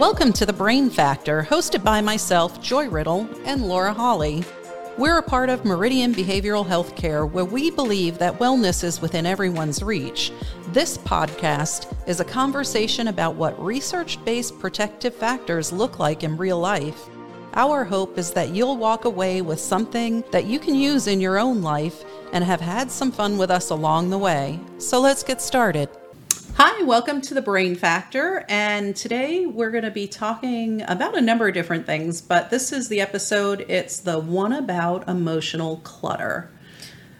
Welcome to The Brain Factor, hosted by myself, Joy Riddle, and Laura Holly. We're a part of Meridian Behavioral Healthcare, where we believe that wellness is within everyone's reach. This podcast is a conversation about what research based protective factors look like in real life. Our hope is that you'll walk away with something that you can use in your own life and have had some fun with us along the way. So let's get started. Hi, welcome to the Brain Factor. And today we're going to be talking about a number of different things, but this is the episode. It's the one about emotional clutter.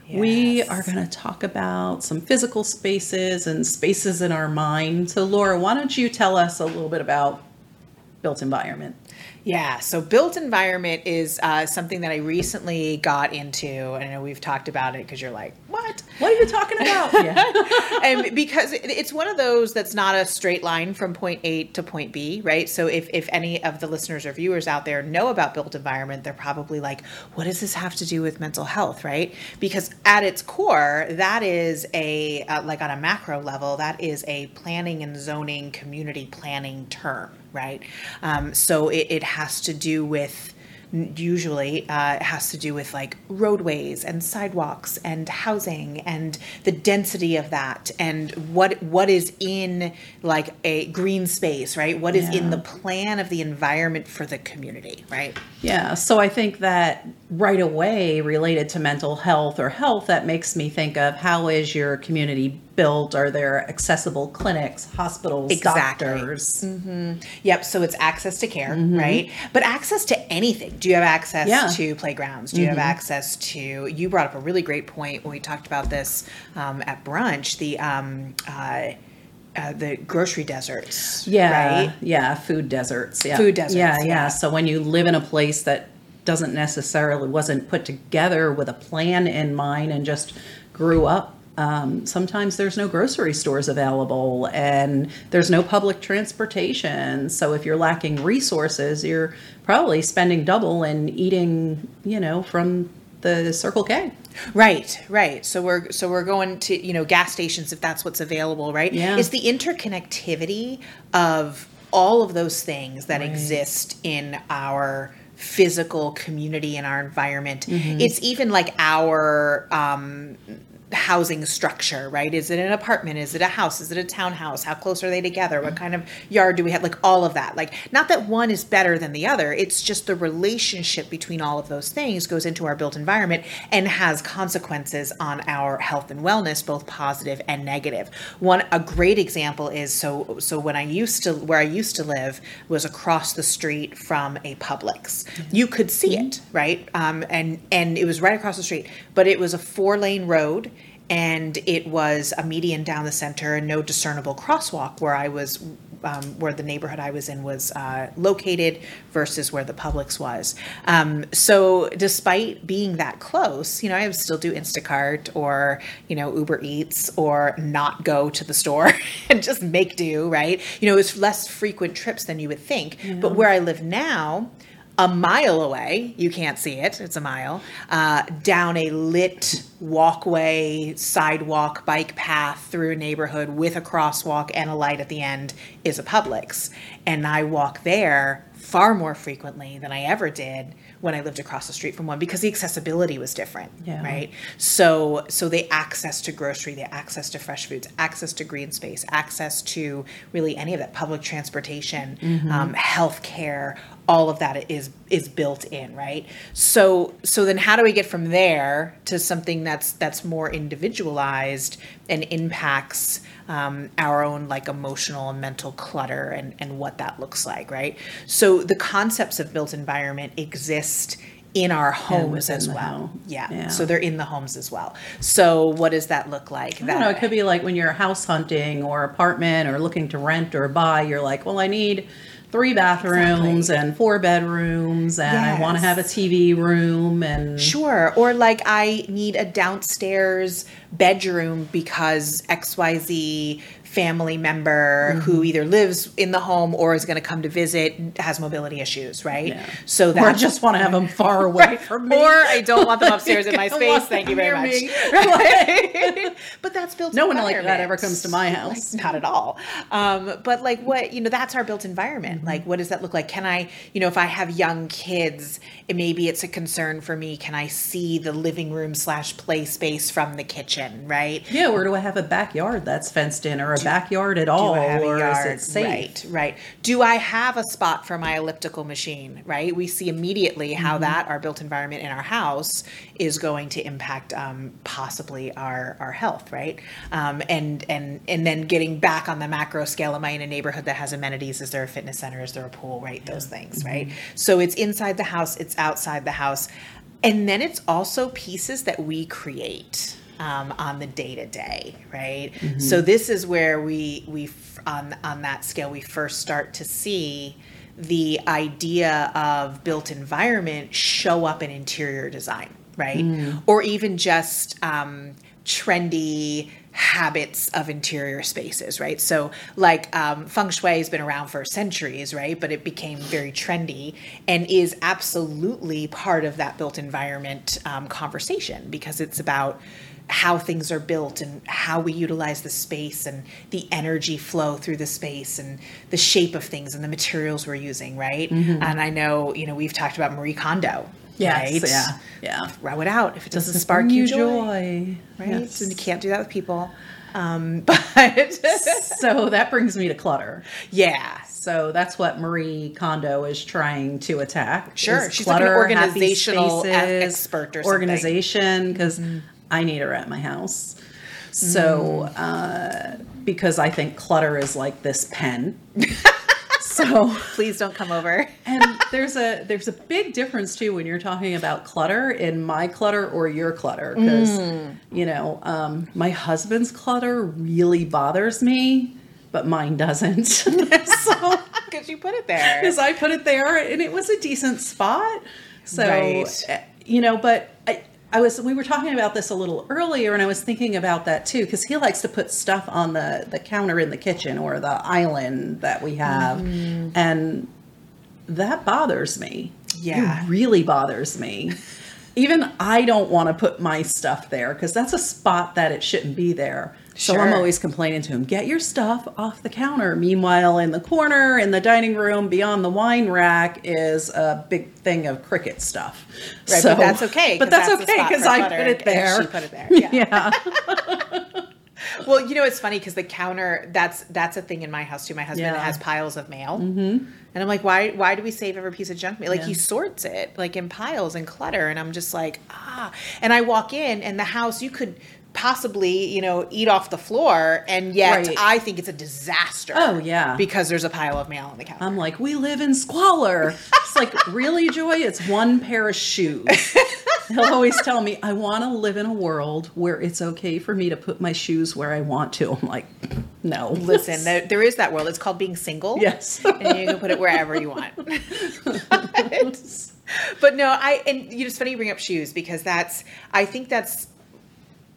Yes. We are going to talk about some physical spaces and spaces in our mind. So, Laura, why don't you tell us a little bit about built environment? Yeah, so built environment is uh, something that I recently got into. And I know we've talked about it because you're like, what? What are you talking about? yeah. and because it's one of those that's not a straight line from point A to point B, right? So if, if any of the listeners or viewers out there know about built environment, they're probably like, what does this have to do with mental health, right? Because at its core, that is a, uh, like on a macro level, that is a planning and zoning community planning term right? Um, so it, it has to do with usually uh, it has to do with like roadways and sidewalks and housing and the density of that and what what is in like a green space right What is yeah. in the plan of the environment for the community right yeah so i think that right away related to mental health or health that makes me think of how is your community built? Are there accessible clinics, hospitals, exactly. doctors? Mm-hmm. Yep. So it's access to care, mm-hmm. right? But access to anything. Do you have access yeah. to playgrounds? Do you mm-hmm. have access to? You brought up a really great point when we talked about this um, at brunch. The um, uh, uh, the grocery deserts. Yeah, right? yeah, food deserts. Yeah, food deserts. Yeah, yeah, yeah. So when you live in a place that doesn't necessarily wasn't put together with a plan in mind and just grew up um, sometimes there's no grocery stores available and there's no public transportation. So if you're lacking resources, you're probably spending double and eating, you know, from the Circle K. Right, right. So we're so we're going to you know gas stations if that's what's available, right? Yeah. It's the interconnectivity of all of those things that right. exist in our physical community and our environment. Mm-hmm. It's even like our um, housing structure, right? Is it an apartment? Is it a house? Is it a townhouse? How close are they together? What mm-hmm. kind of yard do we have? Like all of that. Like, not that one is better than the other. It's just the relationship between all of those things goes into our built environment and has consequences on our health and wellness, both positive and negative. One, a great example is so, so when I used to, where I used to live was across the street from a Publix. Mm-hmm. You could see mm-hmm. it, right? Um, and, and it was right across the street, but it was a four lane road and it was a median down the center and no discernible crosswalk where I was um, where the neighborhood I was in was uh, located versus where the Publix was. Um, so despite being that close, you know, I would still do Instacart or you know Uber Eats or not go to the store and just make do. Right? You know, it's less frequent trips than you would think. Yeah. But where I live now a mile away, you can't see it, it's a mile, uh, down a lit walkway, sidewalk, bike path through a neighborhood with a crosswalk and a light at the end is a Publix. And I walk there far more frequently than I ever did when I lived across the street from one because the accessibility was different, yeah. right? So so the access to grocery, the access to fresh foods, access to green space, access to really any of that public transportation, mm-hmm. um, health care, all of that is is built in right so so then how do we get from there to something that's that's more individualized and impacts um, our own like emotional and mental clutter and and what that looks like right so the concepts of built environment exist in our homes as well. Yeah. yeah. So they're in the homes as well. So what does that look like? I that, know. It could be like when you're house hunting or apartment or looking to rent or buy, you're like, well, I need three bathrooms exactly. and four bedrooms and yes. I want to have a TV room and Sure. Or like I need a downstairs bedroom because XYZ family member mm-hmm. who either lives in the home or is going to come to visit has mobility issues, right? Yeah. So that or I just want to have them far away right. from me, or I don't want them upstairs in my space. Thank you very much. Right? but that's built. No one like that ever comes to my house. Like, not at all. Um, but like what you know, that's our built environment, environment? Like, what does that look like? Can I, you know, if I have young kids, it, maybe it's a concern for me. Can I see the living room slash play space from the kitchen, right? Yeah, or do I have a backyard that's fenced in, or a backyard at all, Do I have a or yard? is it safe? Right, right. Do I have a spot for my elliptical machine? Right. We see immediately how Mm-hmm. that our built environment in our house is going to impact um, possibly our our health. Right. Um, and and and then getting back on the macro scale, am I in a neighborhood that has amenities? Is there a fitness center? Is there a pool? Right. Those things. Right. Mm-hmm. So it's inside the house. It's outside the house. And then it's also pieces that we create um, on the day to day, right? So this is where we we on on that scale we first start to see the idea of built environment show up in interior design, right? Or even just um, trendy habits of interior spaces, right? So, like um, feng shui has been around for centuries, right? But it became very trendy and is absolutely part of that built environment um, conversation because it's about how things are built and how we utilize the space and the energy flow through the space and the shape of things and the materials we're using, right? And I know, you know, we've talked about Marie Kondo. Yes, right? yeah, yeah. Throw it out if it doesn't Does it spark you joy right? Yes. And you can't do that with people. Um, but so that brings me to clutter. yeah, So that's what Marie Kondo is trying to attack. Sure. She's like an clutter, organizational spaces, expert or something. Mm-hmm. Organization, because I need her at my house. So, Mm. uh, because I think clutter is like this pen. so, please don't come over. and there's a there's a big difference too when you're talking about clutter in my clutter or your clutter because Mm. you know um, my husband's clutter really bothers me, but mine doesn't. so Because you put it there. because I put it there and it was a decent spot. So, Right. uh, you know, but I, was, we were talking about this a little earlier and I was thinking about that too, because he likes to put stuff on the, the counter in the kitchen or the island that we have. Mm-hmm. And that bothers me. Yeah. It really bothers me. Even I don't want to put my stuff there because that's a spot that it shouldn't be there. So I'm always complaining to him, get your stuff off the counter. Meanwhile, in the corner, in the dining room, beyond the wine rack, is a big thing of Cricut stuff. Right, but that's okay, But that's, that's okay because I put it there. she put it there, yeah. yeah. Well, you know, it's funny because the counter that's that's a thing in my house too. My husband Yeah. has piles of mail. Mm-hmm. And I'm like, why why do we save every piece of junk mail? Like Yeah. he sorts it like in piles and clutter. And I'm just like, ah. And I walk in and the house you could possibly, you know, eat off the floor and yet Right. I think it's a disaster. Oh, yeah. Because there's a pile of mail on the counter. I'm like, we live in squalor. It's like, really, Joy? It's one pair of shoes. He'll always tell me, I want to live in a world where it's okay for me to put my shoes where I want to. I'm like, no. Listen, there, there is that world. It's called being single. Yes. and you can put it wherever you want. but no, I and you know, it's funny you bring up shoes because that's I think that's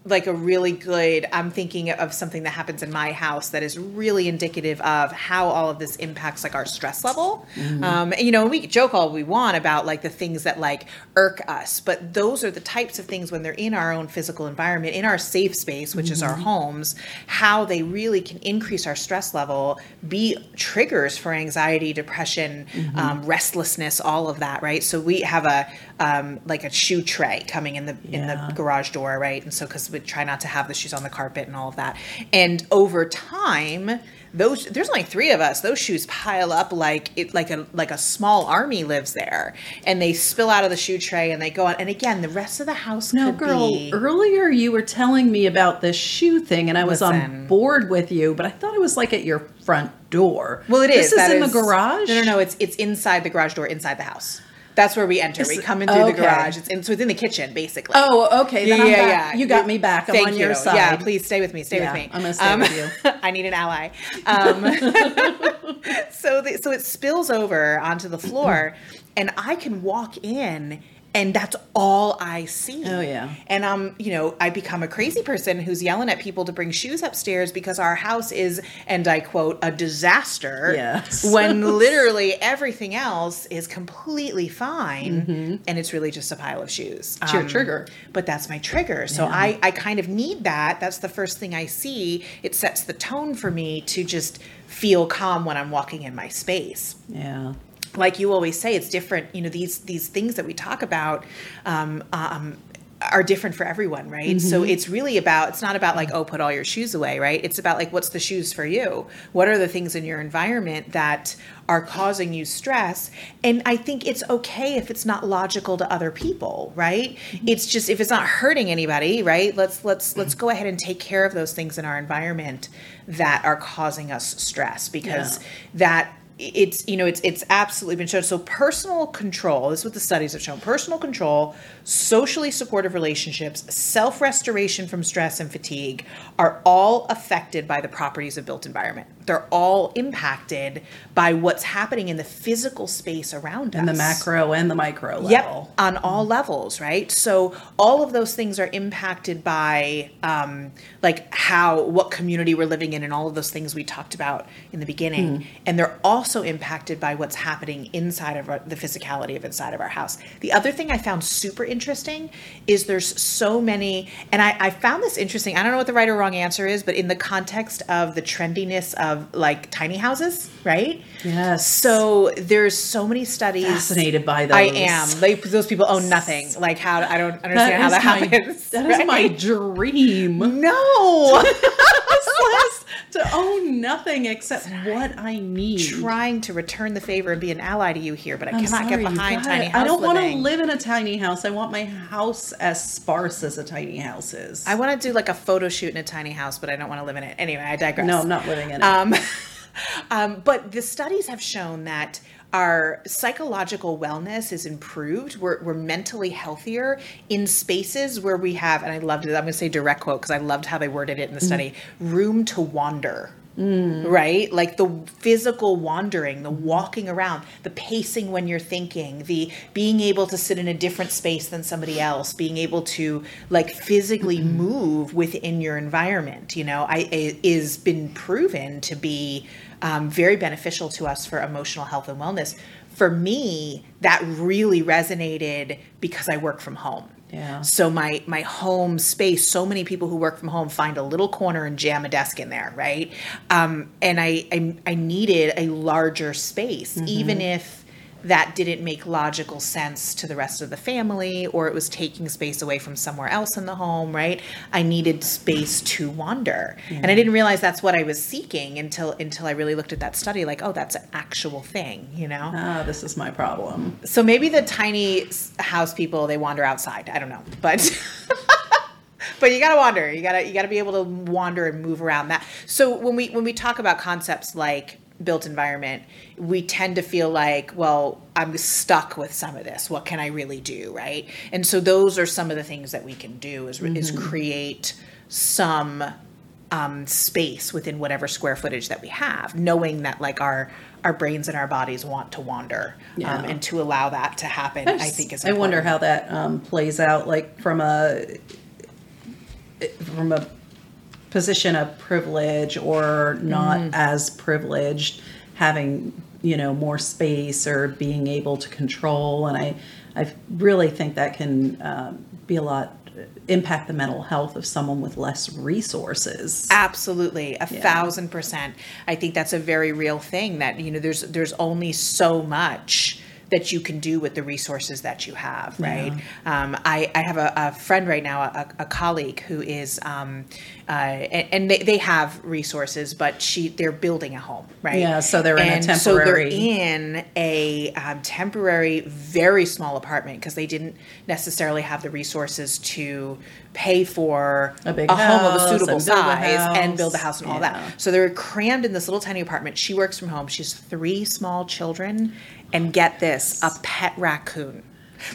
like a really good i'm thinking of something that happens in my house that is really indicative of how all of this impacts like our stress level. Um, and, you know we joke all we want about like the things that like irk us but those are the types of things when they're in our own physical environment in our safe space which is our homes how they really can increase our stress level be triggers for anxiety depression um, restlessness all of that right? So we have a um, like a shoe tray coming in the in the garage door, right? And so because we try not to have the shoes on the carpet and all of that. And over time, those there's only three of us. Those shoes pile up like it like a like a small army lives there, and they spill out of the shoe tray and they go on. And again, the rest of the house No, girl, be. earlier you were telling me about this shoe thing and I was on board with you, but I thought it was like at your front door. Well, it is. This is That in is- the garage? No, no, no. It's it's inside the garage door, inside the house. That's where we enter. we come in through okay. the garage. It's in, so it's in the kitchen, basically. Oh, okay. Then I'm back. You got me back. I'm Thank on you. your side. Yeah, please stay with me. Stay Yeah, with me. I'm gonna stay with you. I need an ally. Um, so the, so it spills over onto the floor, and I can walk in and that's all I see. Oh, yeah. And um, you know, I become a crazy person who's yelling at people to bring shoes upstairs because our house is, and I quote, a disaster. Yes. when literally everything else is completely fine, and it's really just a pile of shoes. It's your trigger. But that's my trigger. So I, I kind of need that. That's the first thing I see. It sets the tone for me to just feel calm when I'm walking in my space Yeah. Like you always say, it's different. You know, these these things that we talk about um, um, are different for everyone, right? So it's really about. It's not about like, oh, put all your shoes away, right? It's about like, what's the shoes for you? What are the things in your environment that are causing you stress? And I think it's okay if it's not logical to other people, right? It's just if it's not hurting anybody, right? Let's let's let's go ahead and take care of those things in our environment that are causing us stress because Yeah. that it's you know it's it's absolutely been shown. So personal control this is what the studies have shown personal control socially supportive relationships self-restoration from stress and fatigue are all affected by the properties of built environment they're all impacted by what's happening in the physical space around And us the macro and the micro level. Yep, on all levels, right? So all of those things are impacted by um, like how what community we're living in, and all of those things we talked about in the beginning, and they're also impacted by what's happening inside of our, the physicality of inside of our house. The other thing I found super interesting is there's so many, and I, I found this interesting. I don't know what the right or wrong answer is, but in the context of the trendiness of like tiny houses, right? Yes. So there's so many studies. Fascinated by those. I am. Like those people own nothing. Like how I don't understand how that my, happens. That is my dream. no. To own nothing except what I need. Trying to return the favor and be an ally to you here, but I I'm cannot sorry, get behind tiny house I don't want to live in a tiny house. I want my house as sparse as a tiny house is. I want to do like a photo shoot in a tiny house, but I don't want to live in it. Anyway, I digress. no, I'm not living in it. Um, um, but the studies have shown that our psychological wellness is improved. We're, we're mentally healthier in spaces where we have, and I loved it. I'm going to say direct quote because I loved how they worded it in the study room to wander. Right? Like the physical wandering, the walking around, the pacing when you're thinking, the being able to sit in a different space than somebody else, being able to like physically move within your environment, you know, I it is been proven to be um, very beneficial to us for emotional health and wellness. For me, that really resonated because I work from home. Yeah. So my my home space, so many people who work from home find a little corner and jam a desk in there, right? Um, and I, I I needed a larger space, even if that didn't make logical sense to the rest of the family or it was taking space away from somewhere else in the home, right? I needed space to wander. And I didn't realize that's what I was seeking until until I really looked at that study like, oh, that's an actual thing, you know? ah, this is my problem. So maybe the tiny house people they wander outside. I don't know, but but you gotta wander. You gotta you gotta be able to wander and move around that. So when we when we talk about concepts like built environment, we tend to feel like, well, I'm stuck with some of this. What can I really do, right? And so those are some of the things that we can do is is create some um, space within whatever square footage that we have, knowing that like our our brains and our bodies want to wander, Yeah. um, and to allow that to happen, I, just- think is. I wonder how that um, plays out, like from a from a position of privilege or not Mm. as privileged, having you know more space or being able to control, and I I really think that can um, be a lot impact the mental health of someone with less resources. Absolutely, a thousand percent. I think that's a very real thing. That you know, there's there's only so much that you can do with the resources that you have, right? Um, I, I have a, a friend right now, a, a colleague who is, um, uh, and, and they, they have resources, but she they're building a home, right? Yeah, so they're in a and So they're temporary- in a um, temporary, very small apartment because they didn't necessarily have the resources to pay for A big home of a suitable and build a size and build a house and all that. So they're crammed in this little tiny apartment. She works from home. She has three small children, and get this, a pet raccoon.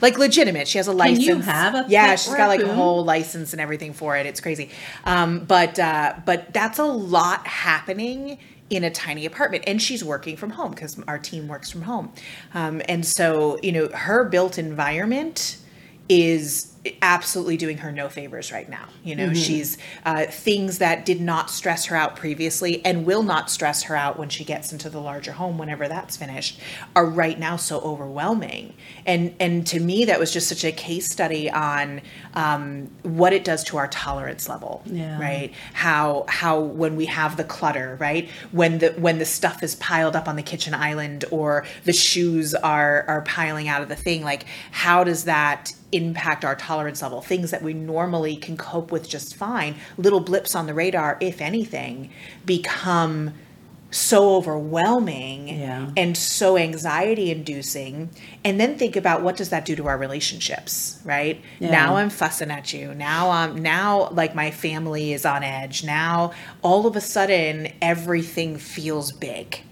Like legitimate. She has a license. Can you have a Yeah, she's got like a whole license and everything for it. It's crazy. Um, but uh, but that's a lot happening in a tiny apartment and she's working from home because our team works from home um, and so you know her built environment is absolutely doing her no favors right now. You know, she's uh, things that did not stress her out previously and will not stress her out when she gets into the larger home whenever that's finished are right now so overwhelming. And and to me, that was just such a case study on um, what it does to our tolerance level. Yeah. Right. How how when we have the clutter, right? When the when the stuff is piled up on the kitchen island or the shoes are are piling out of the thing, like how does that impact our tolerance level things that we normally can cope with just fine. Little blips on the radar if anything become so overwhelming Yeah. and so anxiety inducing and then think about what does that do to our relationships right? Yeah. now i'm fussing at you. Now um now like my family is on edge. Now all of a sudden everything feels big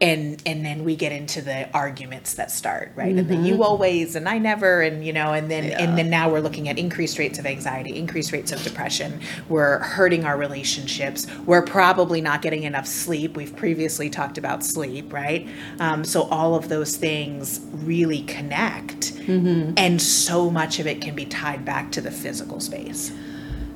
and and then we get into the arguments that start right? And the you always and i never and you know and then Yeah. and then now we're looking at increased rates of anxiety increased rates of depression. We're hurting our relationships. We're probably not getting enough sleep. We've previously talked about sleep right? Um, so all of those things really connect. And so much of it can be tied back to the physical space.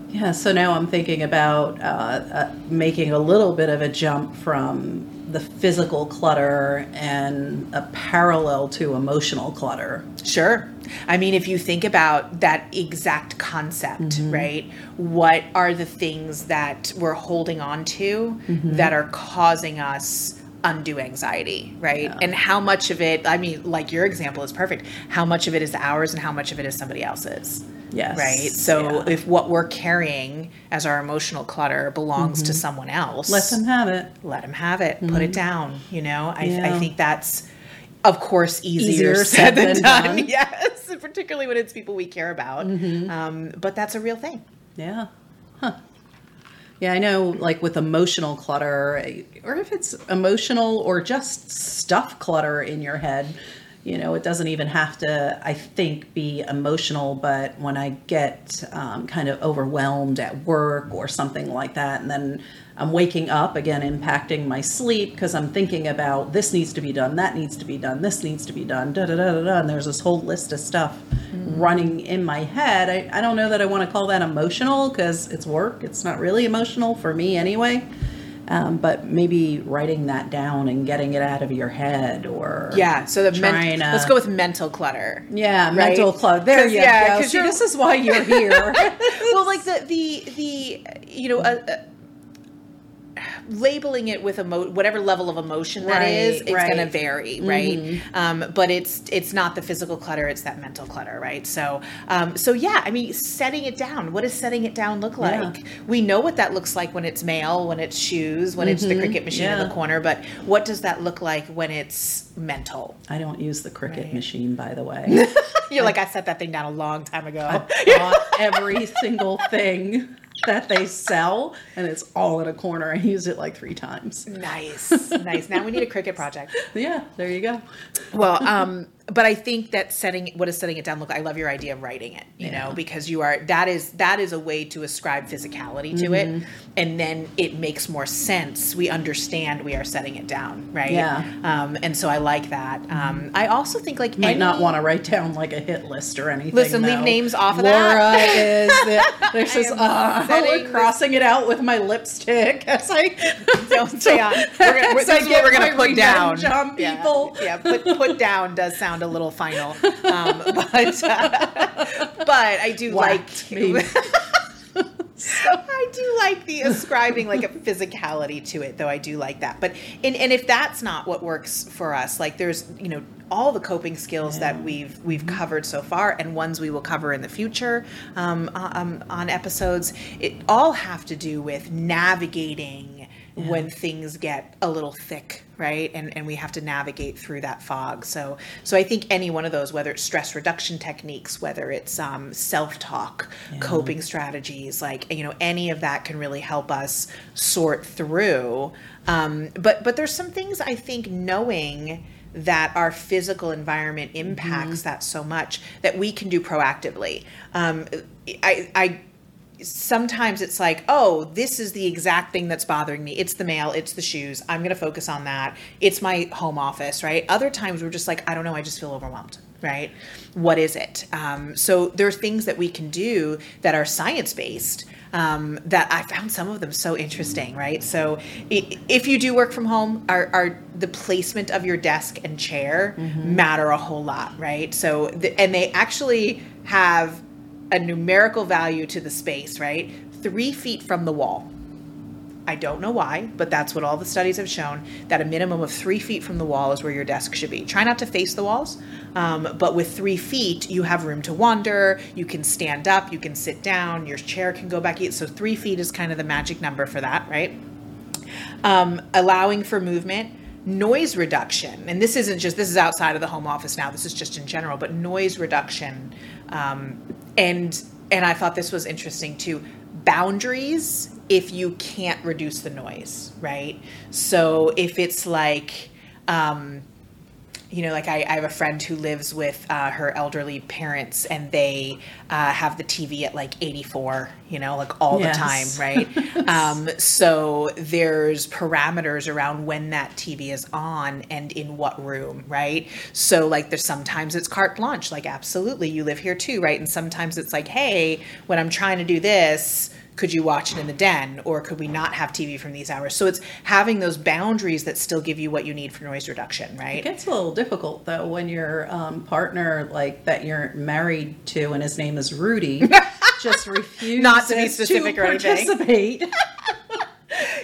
Yeah, so now I'm thinking about uh, uh, making a little bit of a jump from the physical clutter and a parallel to emotional clutter. Sure. I mean, if you think about that exact concept, mm-hmm. right? What are the things that we're holding on to mm-hmm. that are causing us undue anxiety, right? And how much of it, I mean, like your example is perfect. How much of it is ours and how much of it is somebody else's? Yes. Right. So Yeah. if what we're carrying as our emotional clutter belongs to someone else, Let them have it. let them have it put it down you know I, I think that's of course easier, Easier said than, done. done. Mm-hmm. yes particularly when it's people we care about um, but that's a real thing Yeah. Huh. Yeah, I know, like with emotional clutter, or if it's emotional or just stuff clutter in your head, you know, it doesn't even have to, I think, be emotional. But when I get um, kind of overwhelmed at work or something like that, and then I'm waking up again, impacting my sleep because I'm thinking about this needs to be done, that needs to be done, this needs to be done, da da da da da. And there's this whole list of stuff running in my head. I, I don't know that I want to call that emotional because it's work. It's not really emotional for me anyway. Um, but maybe writing that down and getting it out of your head or yeah so the men- to- let's go with mental clutter yeah right? mental clutter there you go. yeah, go See, this is why you're here well like the the the you know uh, labeling it with emo- whatever level of emotion that Right, is it's right. going to vary right? Um, but it's it's not the physical clutter it's that mental clutter right? So um, so yeah i mean setting it down what does setting it down look Yeah. like? We know what that looks like when it's mail when it's shoes when it's the Cricut machine in the corner but what does that look like when it's mental? I don't use the Cricut Right. machine by the way. You're like i set that thing down a long time ago. I every single thing that they sell and it's all in a corner. I used it like three times. Nice nice. Now we need a Cricut project. Yeah there you go. Well um but i think that setting what is setting it down look i love your idea of writing it you Yeah. know because you are that is that is a way to ascribe physicality to Mm-hmm. it and then it makes more sense we understand we are setting it down right Yeah. um and so i like that um i also think like might not want to write down like a hit list or anything. Listen, leave names off of that. Laura that. is the, there's am uh, setting crossing it out with my lipstick as I don't say. We're gonna, we're, I this is what we're gonna put down. revenge on Yeah, people. Yeah, put put down does sound a little final, um, but uh, but I do Whacked like. me. I do like the ascribing like a physicality to it, though. I do like that, but and and if that's not what works for us, like there's you know all the coping skills that we've we've covered so far, and ones we will cover in the future um, um, on episodes. It all have to do with navigating when things get a little thick right? And and we have to navigate through that fog. So so i think any one of those whether it's stress reduction techniques whether it's um, self-talk coping strategies like you know any of that can really help us sort through. Um, but but there's some things i think knowing that our physical environment impacts that so much that we can do proactively. Um, i i sometimes it's like, oh, this is the exact thing that's bothering me. It's the mail, it's the shoes. I'm going to focus on that. It's my home office, right? Other times we're just like, I don't know, I just feel overwhelmed. right? What is it? Um, so there are things that we can do that are science based. Um, that I found some of them so interesting, right? So, if you do work from home, are, are the placement of your desk and chair matter a whole lot, right? So, the, and they actually have a numerical value to the space, right? Three feet from the wall. I don't know why, but that's what all the studies have shown that a minimum of three feet from the wall is where your desk should be. Try not to face the walls, um, but with three feet, you have room to wander. You can stand up, you can sit down, your chair can go back. So three feet is kind of the magic number for that, right? um, allowing for movement noise reduction and this isn't just this is outside of the home office now this is just in general but noise reduction um, and and i thought this was interesting too. Boundaries if you can't reduce the noise right? So if it's like um, you know, like I, I have a friend who lives with uh, her elderly parents, and they uh, have the TV at like 84, you know, like all Yes. the time, right? um, so there's parameters around when that TV is on and in what room, right? So like there's sometimes it's carte blanche, like absolutely, you live here too, right? And sometimes it's like, hey, when I'm trying to do this, could you watch it in the den or could we not have TV from these hours? So it's having those boundaries that still give you what you need for noise reduction, right? It gets a little difficult though when your um, partner, like that you're married to, and his name is Rudy, just refuses Not to be specific or anything. participate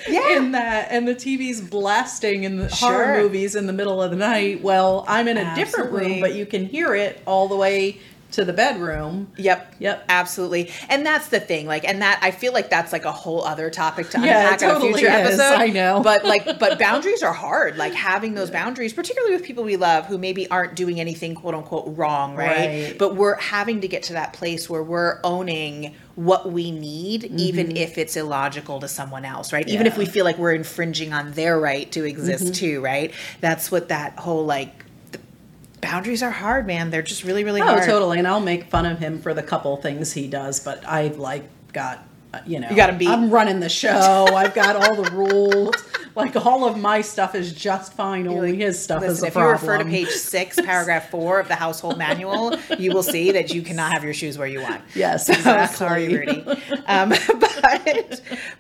Yeah. in that, and the TV's blasting in the horror Sure. movies in the middle of the night. Well, I'm in a different room, but you can hear it all the way to the bedroom. Yep. Yep. Absolutely. And that's the thing. Like, and that I feel like that's like a whole other topic to Yeah, unpack it in a future is. episode. I know. But like, but boundaries are hard. Like having those boundaries, particularly with people we love who maybe aren't doing anything quote unquote wrong, right? Right. But we're having to get to that place where we're owning what we need, even if it's illogical to someone else, right? Even if Mm-hmm. Yeah. Mm-hmm. we feel like we're infringing on their right to exist too, right? That's what that whole like boundaries are hard, man. They're just really, really Oh, hard. totally. And I'll make fun of him for the couple things he does, but I've like got, uh, you know, You got him beat. I'm running the show. I've got all the rules. Like all of my stuff is just fine. Only his stuff is Listen, a if you refer to page six, paragraph four of the household manual, you will see that you cannot have your shoes where you want. Yes, So, exactly. sorry, Rudy. Um, but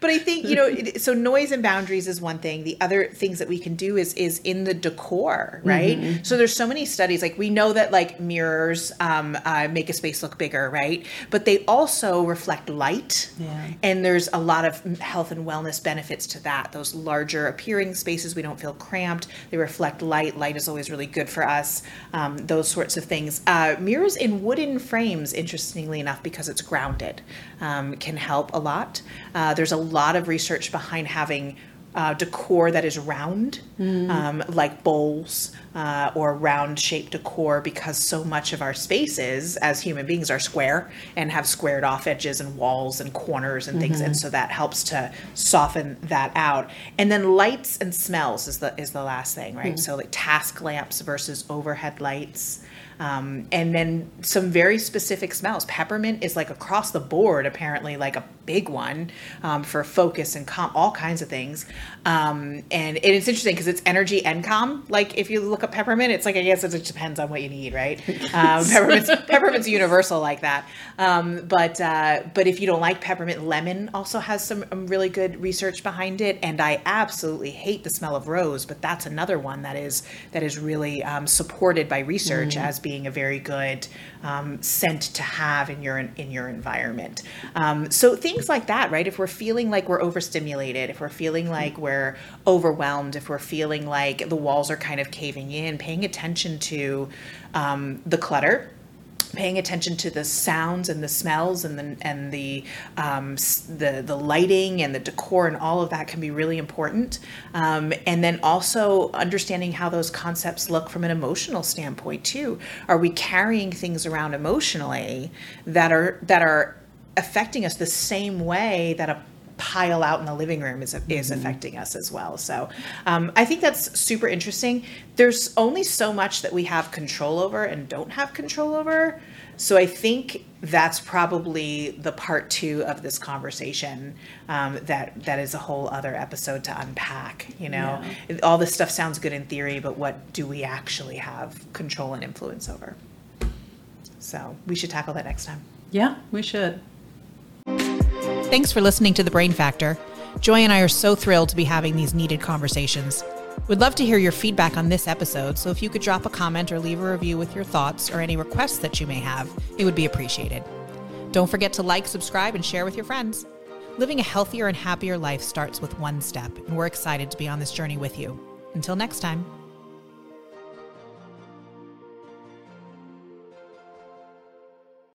but I think you know. So noise and boundaries is one thing. The other things that we can do is is in the decor, right? Mm-hmm. So there's so many studies. Like we know that like mirrors um, uh, make a space look bigger, right? But they also reflect light. Yeah. And there's a lot of health and wellness benefits to that. Those larger appearing spaces, we don't feel cramped. They reflect light. Light is always really good for us. Um, those sorts of things. Uh, mirrors in wooden frames, interestingly enough, because it's grounded, um, can help a lot. Uh, there's a lot of research behind having uh, decor that is round, um, like bowls uh, or round shaped decor, because so much of our spaces as human beings are square and have squared off edges and walls and corners and things, and so that helps to soften that out. And then lights and smells is the is the last thing, right? So like task lamps versus overhead lights. Um, and then some very specific smells. Peppermint is like across the board, apparently, like a big one um, for focus and calm, all kinds of things. Um, and, it's interesting because it's energy and calm. Like if you look at peppermint, it's like I guess it just depends on what you need, right? Um, peppermint's, peppermint's universal like that. Um, but uh, but if you don't like peppermint, lemon also has some um, really good research behind it. And I absolutely hate the smell of rose, but that's another one that is that is really um, supported by research as being a very good um, scent to have in your in your environment. Um, so things like that, right? If we're feeling like we're overstimulated, if we're feeling like we're overwhelmed, if we're feeling like the walls are kind of caving in, paying attention to um, the clutter paying attention to the sounds and the smells and the and the um, the the lighting and the decor and all of that can be really important. Um, and then also understanding how those concepts look from an emotional standpoint too. Are we carrying things around emotionally that are that are affecting us the same way that a pile out in the living room is is affecting us as well. So um, I think that's super interesting. There's only so much that we have control over and don't have control over. So I think that's probably the part two of this conversation um, that that is a whole other episode to unpack. You know, all this stuff sounds good in theory, but what do we actually have control and influence over? So we should tackle that next time. Yeah, we should. Thanks for listening to The Brain Factor. Joy and I are so thrilled to be having these needed conversations. We'd love to hear your feedback on this episode, so if you could drop a comment or leave a review with your thoughts or any requests that you may have, it would be appreciated. Don't forget to like, subscribe, and share with your friends. Living a healthier and happier life starts with one step, and we're excited to be on this journey with you. Until next time.